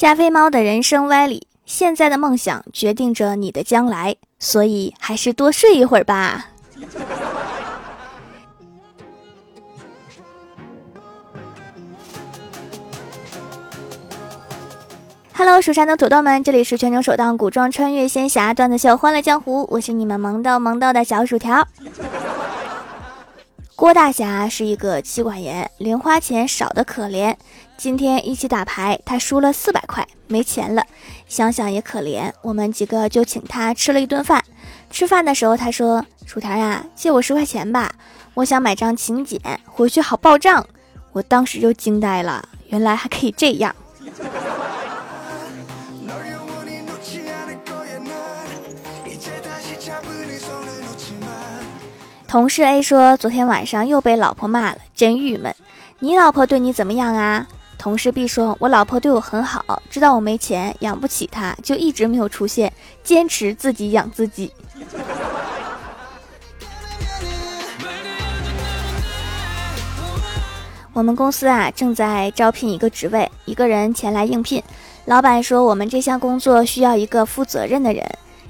加菲猫的人生歪理：现在的梦想决定着你的将来，所以还是多睡一会儿吧。Hello，蜀山的土豆们，这里是全球首档古装穿越仙侠段子秀《欢乐江湖》，我是你们萌逗萌逗的小薯条。郭大侠是一个妻管严，零花钱少得可怜。今天一起打牌，他输了四百块，没钱了。想想也可怜，我们几个就请他吃了一顿饭。吃饭的时候，他说：“薯条呀，借我十块钱吧，我想买张请柬，回去好报账。”我当时就惊呆了，原来还可以这样。同事 A 说：“昨天晚上又被老婆骂了，真郁闷。你老婆对你怎么样啊？”同事 B 说：“我老婆对我很好，知道我没钱养不起她，就一直没有出现，坚持自己养自己。”我们公司啊正在招聘一个职位，一个人前来应聘。老板说：“我们这项工作需要一个负责任的人。”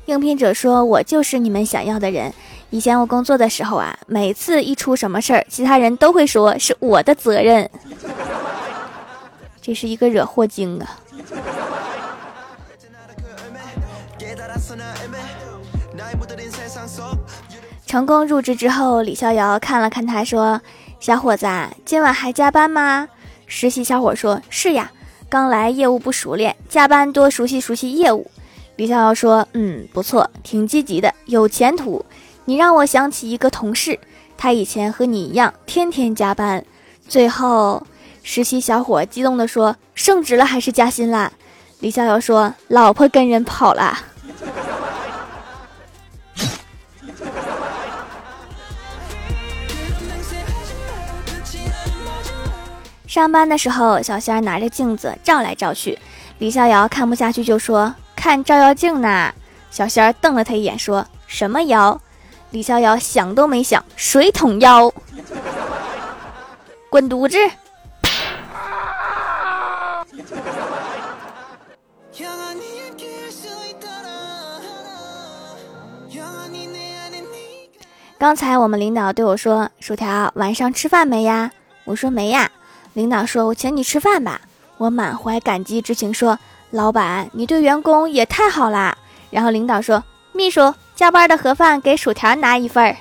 应聘者说：“我就是你们想要的人。以前我工作的时候啊，每次一出什么事儿，其他人都会说是我的责任。”这是一个惹祸精啊！成功入职之后，李逍遥看了看他，说：“小伙子，今晚还加班吗？”实习小伙说：“是呀，刚来业务不熟练，加班多熟悉熟悉业务。”李逍遥说：“嗯，不错，挺积极的，有前途。你让我想起一个同事，他以前和你一样，天天加班，最后……”实习小伙激动地说：“升职了还是加薪了？”李逍遥说：“老婆跟人跑了。”上班的时候，小仙儿拿着镜子照来照去，李逍遥看不下去就说：“看照妖镜呢。”小仙儿瞪了他一眼说：“什么妖？”李逍遥想都没想：“水桶妖，滚犊子！”刚才我们领导对我说：“薯条，晚上吃饭没呀？”我说：“没呀。”领导说：“我请你吃饭吧。”我满怀感激之情说：“老板，你对员工也太好啦。”然后领导说：“秘书，加班的盒饭给薯条拿一份儿。”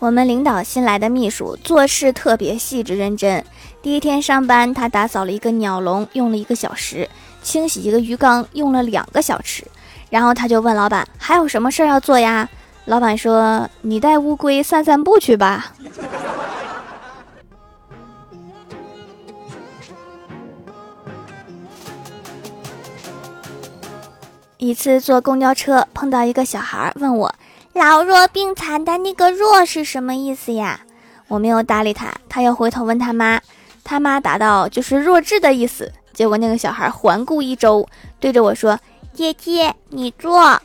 我们领导新来的秘书做事特别细致认真。第一天上班，他打扫了一个鸟笼，用了一个小时；清洗一个鱼缸，用了两个小时。然后他就问老板：“还有什么事儿要做呀？”老板说：“你带乌龟散散步去吧。”一次坐公交车，碰到一个小孩问我。老弱病残的那个“弱”是什么意思呀？我没有搭理他，他又回头问他妈，他妈答道：“就是弱智的意思。”结果那个小孩环顾一周，对着我说：“姐姐，你坐。”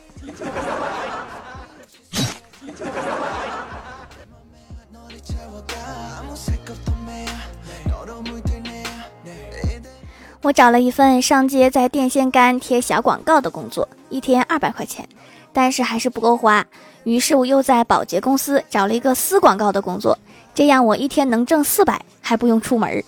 我找了一份上街在电线杆贴小广告的工作，一天二百块钱，但是还是不够花。于是我又在保洁公司找了一个撕广告的工作，这样我一天能挣四百，还不用出门。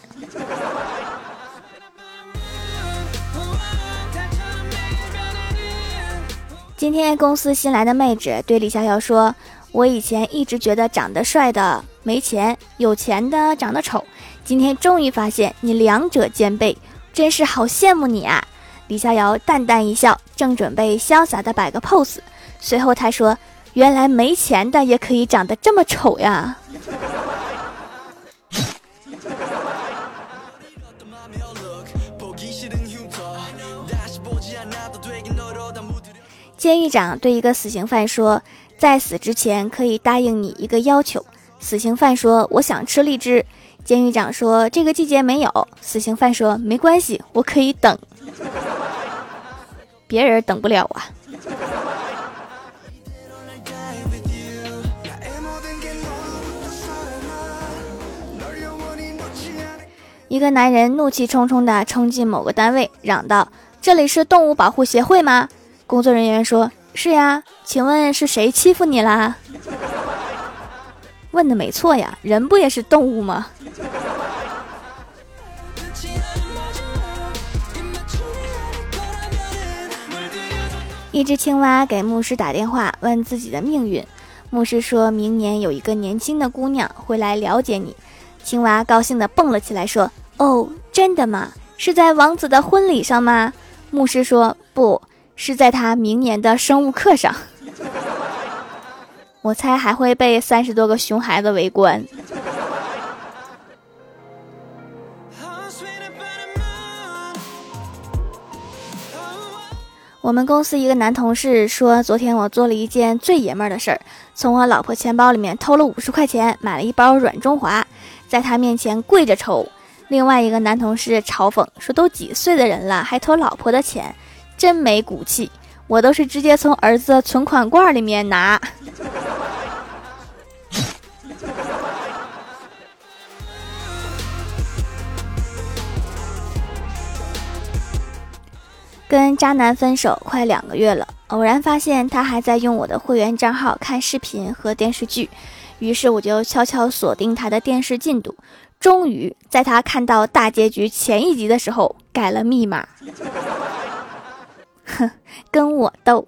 今天公司新来的妹纸对李逍遥说：“我以前一直觉得长得帅的没钱，有钱的长得丑，今天终于发现你两者兼备，真是好羡慕你啊！”李逍遥淡淡一笑，正准备潇洒的摆个 pose，随后他说。原来没钱的也可以长得这么丑呀！监狱长对一个死刑犯说：“在死之前可以答应你一个要求。”死刑犯说：“我想吃荔枝。”监狱长说：“这个季节没有。”死刑犯说：“没关系，我可以等。”别人等不了啊。一个男人怒气冲冲地冲进某个单位，嚷道：“这里是动物保护协会吗？”工作人员说：“是呀，请问是谁欺负你啦？”问的没错呀，人不也是动物吗？一只青蛙给牧师打电话，问自己的命运。牧师说明年有一个年轻的姑娘会来了解你。青蛙高兴地蹦了起来，说：“哦，真的吗？是在王子的婚礼上吗？”牧师说：“不是在他明年的生物课上。”我猜还会被三十多个熊孩子围观。我们公司一个男同事说，昨天我做了一件最爷们儿的事儿，从我老婆钱包里面偷了五十块钱，买了一包软中华，在他面前跪着抽。另外一个男同事嘲讽说：“都几岁的人了，还偷老婆的钱，真没骨气。”我都是直接从儿子存款罐里面拿。跟渣男分手快两个月了，偶然发现他还在用我的会员账号看视频和电视剧，于是我就悄悄锁定他的电视进度。终于在他看到大结局前一集的时候改了密码。哼，跟我斗。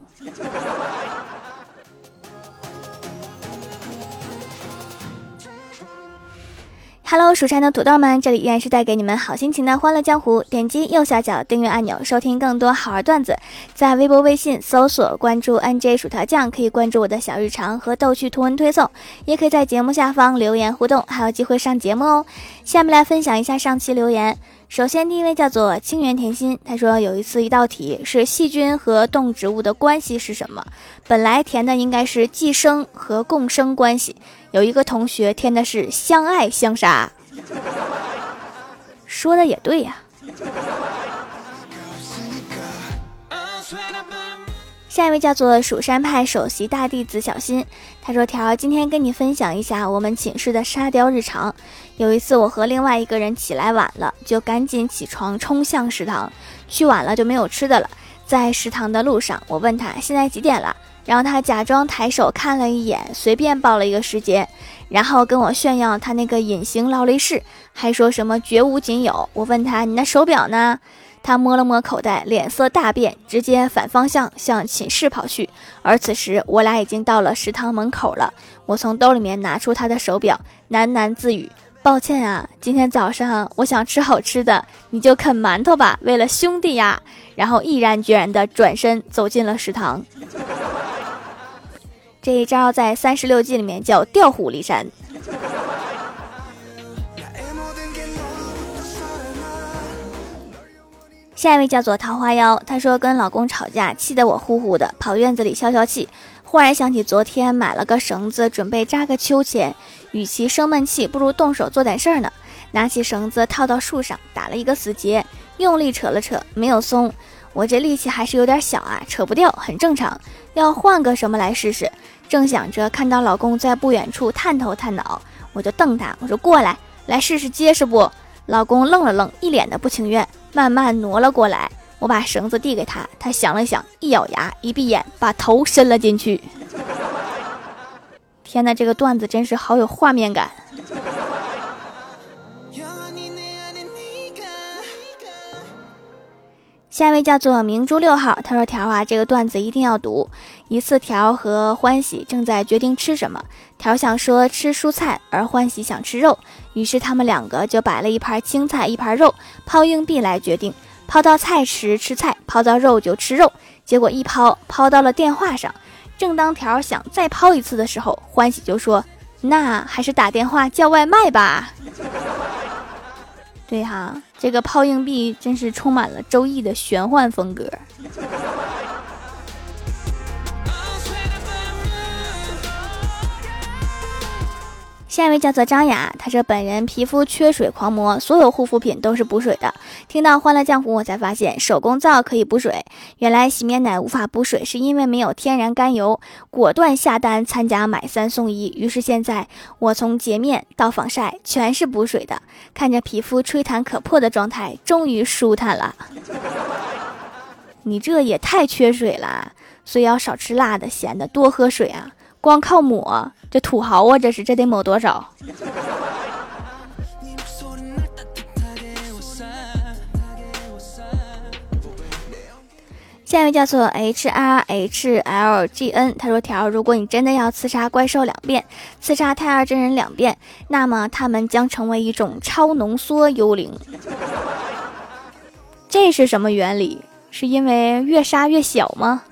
Hello，蜀山的土豆们，这里依然是带给你们好心情的欢乐江湖。点击右下角订阅按钮，收听更多好玩段子。在微博、微信搜索关注 NJ 薯条酱，可以关注我的小日常和逗趣图文推送，也可以在节目下方留言互动，还有机会上节目哦。下面来分享一下上期留言。首先，第一位叫做清源甜心，他说有一次一道题是细菌和动植物的关系是什么？本来填的应该是寄生和共生关系，有一个同学填的是相爱相杀。说的也对呀。下一位叫做蜀山派首席大弟子小新，他说：“条今天跟你分享一下我们寝室的沙雕日常。有一次我和另外一个人起来晚了，就赶紧起床冲向食堂。去晚了就没有吃的了。在食堂的路上，我问他现在几点了，然后他假装抬手看了一眼，随便报了一个时间，然后跟我炫耀他那个隐形劳力士，还说什么绝无仅有。我问他你那手表呢？”他摸了摸口袋，脸色大变，直接反方向向寝室跑去。而此时，我俩已经到了食堂门口了。我从兜里面拿出他的手表，喃喃自语：“抱歉啊，今天早上我想吃好吃的，你就啃馒头吧，为了兄弟呀。”然后毅然决然地转身走进了食堂。这一招在三十六计里面叫调虎离山。下一位叫做桃花妖，她说跟老公吵架，气得我呼呼的，跑院子里消消气。忽然想起昨天买了个绳子，准备扎个秋千，与其生闷气，不如动手做点事儿呢。拿起绳子套到树上，打了一个死结，用力扯了扯，没有松。我这力气还是有点小啊，扯不掉，很正常。要换个什么来试试？正想着，看到老公在不远处探头探脑，我就瞪他，我说过来，来试试结实不？老公愣了愣，一脸的不情愿。慢慢挪了过来，我把绳子递给他，他想了想，一咬牙，一闭眼，把头伸了进去。天哪，这个段子真是好有画面感。下一位叫做明珠六号，他说：“条啊，这个段子一定要读。一次，条和欢喜正在决定吃什么，条想说吃蔬菜，而欢喜想吃肉，于是他们两个就摆了一盘青菜，一盘肉，抛硬币来决定。抛到菜时吃菜，抛到肉就吃肉。结果一抛，抛到了电话上。正当条想再抛一次的时候，欢喜就说：那还是打电话叫外卖吧。”对哈，这个抛硬币真是充满了周易的玄幻风格。下一位叫做张雅，她说本人皮肤缺水狂魔，所有护肤品都是补水的。听到欢乐浆糊，我才发现手工皂可以补水。原来洗面奶无法补水，是因为没有天然甘油。果断下单参加买三送一，于是现在我从洁面到防晒全是补水的。看着皮肤吹弹可破的状态，终于舒坦了。你这也太缺水了，所以要少吃辣的、咸的，多喝水啊！光靠抹。这土豪啊，这是这得抹多少？下一位叫做 H R H L G N，他说：“条，如果你真的要刺杀怪兽两遍，刺杀太二真人两遍，那么他们将成为一种超浓缩幽灵。这是什么原理？是因为越杀越小吗？”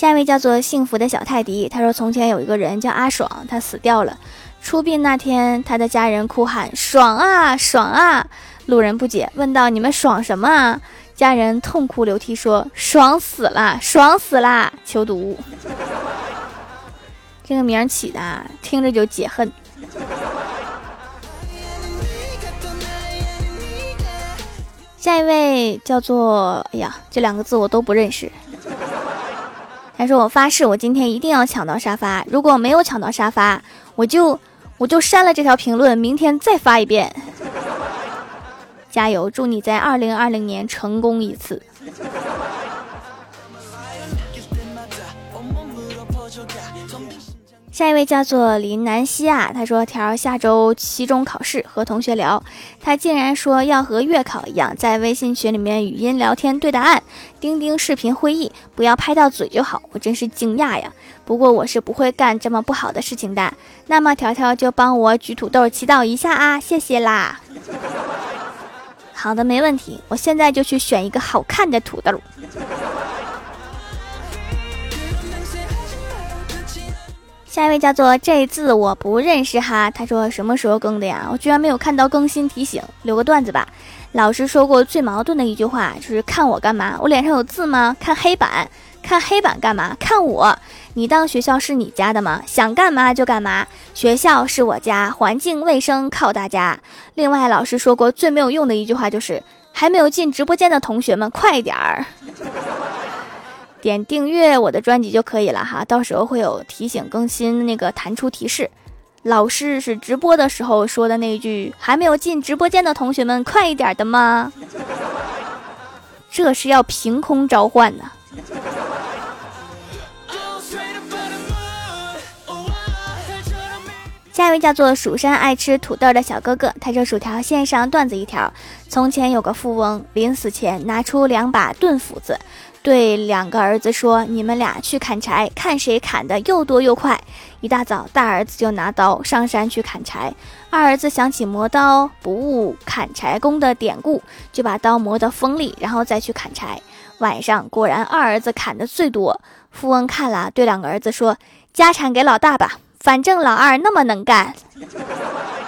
下一位叫做幸福的小泰迪，他说：“从前有一个人叫阿爽，他死掉了。出殡那天，他的家人哭喊：‘爽啊，爽啊！’路人不解，问道：‘你们爽什么啊？’家人痛哭流涕说：‘爽死了，爽死啦！’求读。这个名起的，听着就解恨。下一位叫做……哎呀，这两个字我都不认识。”他说：“我发誓，我今天一定要抢到沙发。如果没有抢到沙发，我就我就删了这条评论，明天再发一遍。加油，祝你在二零二零年成功一次。”下一位叫做林南希啊，他说：“条下周期中考试，和同学聊，他竟然说要和月考一样，在微信群里面语音聊天对答案，钉钉视频会议，不要拍到嘴就好。我真是惊讶呀！不过我是不会干这么不好的事情的。那么条条就帮我举土豆祈祷一下啊，谢谢啦。好的，没问题，我现在就去选一个好看的土豆。”下一位叫做这字我不认识哈，他说什么时候更的呀？我居然没有看到更新提醒，留个段子吧。老师说过最矛盾的一句话就是看我干嘛？我脸上有字吗？看黑板，看黑板干嘛？看我，你当学校是你家的吗？想干嘛就干嘛，学校是我家，环境卫生靠大家。另外，老师说过最没有用的一句话就是还没有进直播间的同学们快点儿。点订阅我的专辑就可以了哈，到时候会有提醒更新那个弹出提示。老师是直播的时候说的那句“还没有进直播间的同学们快一点的吗？”这是要凭空召唤的。下一位叫做蜀山爱吃土豆的小哥哥，他说：“薯条线上段子一条：从前有个富翁，临死前拿出两把钝斧子。”对两个儿子说：“你们俩去砍柴，看谁砍的又多又快。”一大早，大儿子就拿刀上山去砍柴。二儿子想起磨刀不误砍柴工的典故，就把刀磨得锋利，然后再去砍柴。晚上，果然二儿子砍的最多。富翁看了，对两个儿子说：“家产给老大吧，反正老二那么能干。”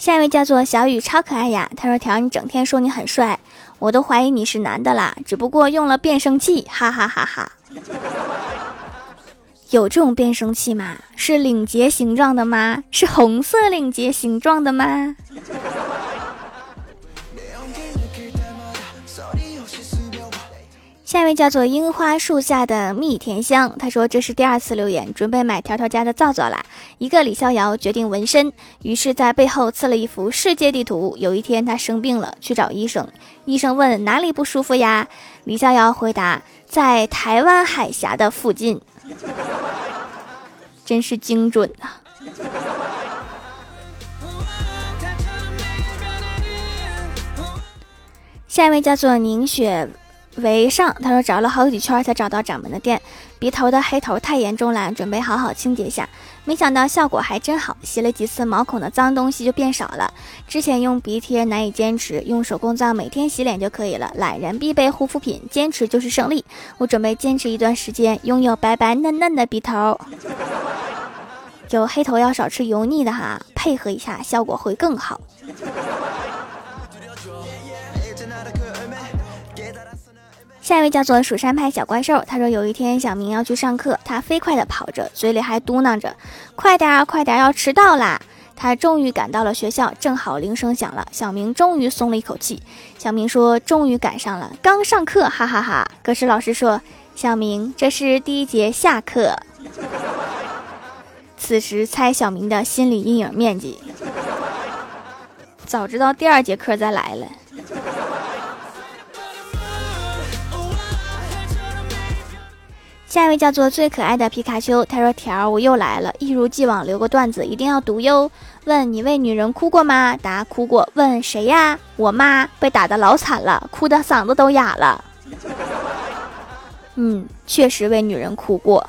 下一位叫做小雨，超可爱呀。他说：“条，你整天说你很帅，我都怀疑你是男的啦。只不过用了变声器，哈哈哈哈。有这种变声器吗？是领结形状的吗？是红色领结形状的吗？”下一位叫做樱花树下的蜜甜香，他说这是第二次留言，准备买条条家的皂皂啦。一个李逍遥决定纹身，于是在背后刺了一幅世界地图。有一天他生病了，去找医生，医生问哪里不舒服呀？李逍遥回答在台湾海峡的附近，真是精准呐。下一位叫做宁雪。围上，他说找了好几圈才找到掌门的店，鼻头的黑头太严重了，准备好好清洁一下。没想到效果还真好，洗了几次毛孔的脏东西就变少了。之前用鼻贴难以坚持，用手工皂每天洗脸就可以了。懒人必备护肤品，坚持就是胜利。我准备坚持一段时间，拥有白白嫩嫩的鼻头。有黑头要少吃油腻的哈，配合一下效果会更好。下一位叫做蜀山派小怪兽，他说有一天小明要去上课，他飞快地跑着，嘴里还嘟囔着：“快点儿，快点儿，要迟到啦！”他终于赶到了学校，正好铃声响了，小明终于松了一口气。小明说：“终于赶上了，刚上课，哈哈哈！”可是老师说：“小明，这是第一节下课。”此时猜小明的心理阴影面积，早知道第二节课再来了。下一位叫做最可爱的皮卡丘，他说：“条儿，我又来了，一如既往留个段子，一定要读哟。问你为女人哭过吗？答哭过。问谁呀？我妈被打的老惨了，哭的嗓子都哑了。嗯，确实为女人哭过。”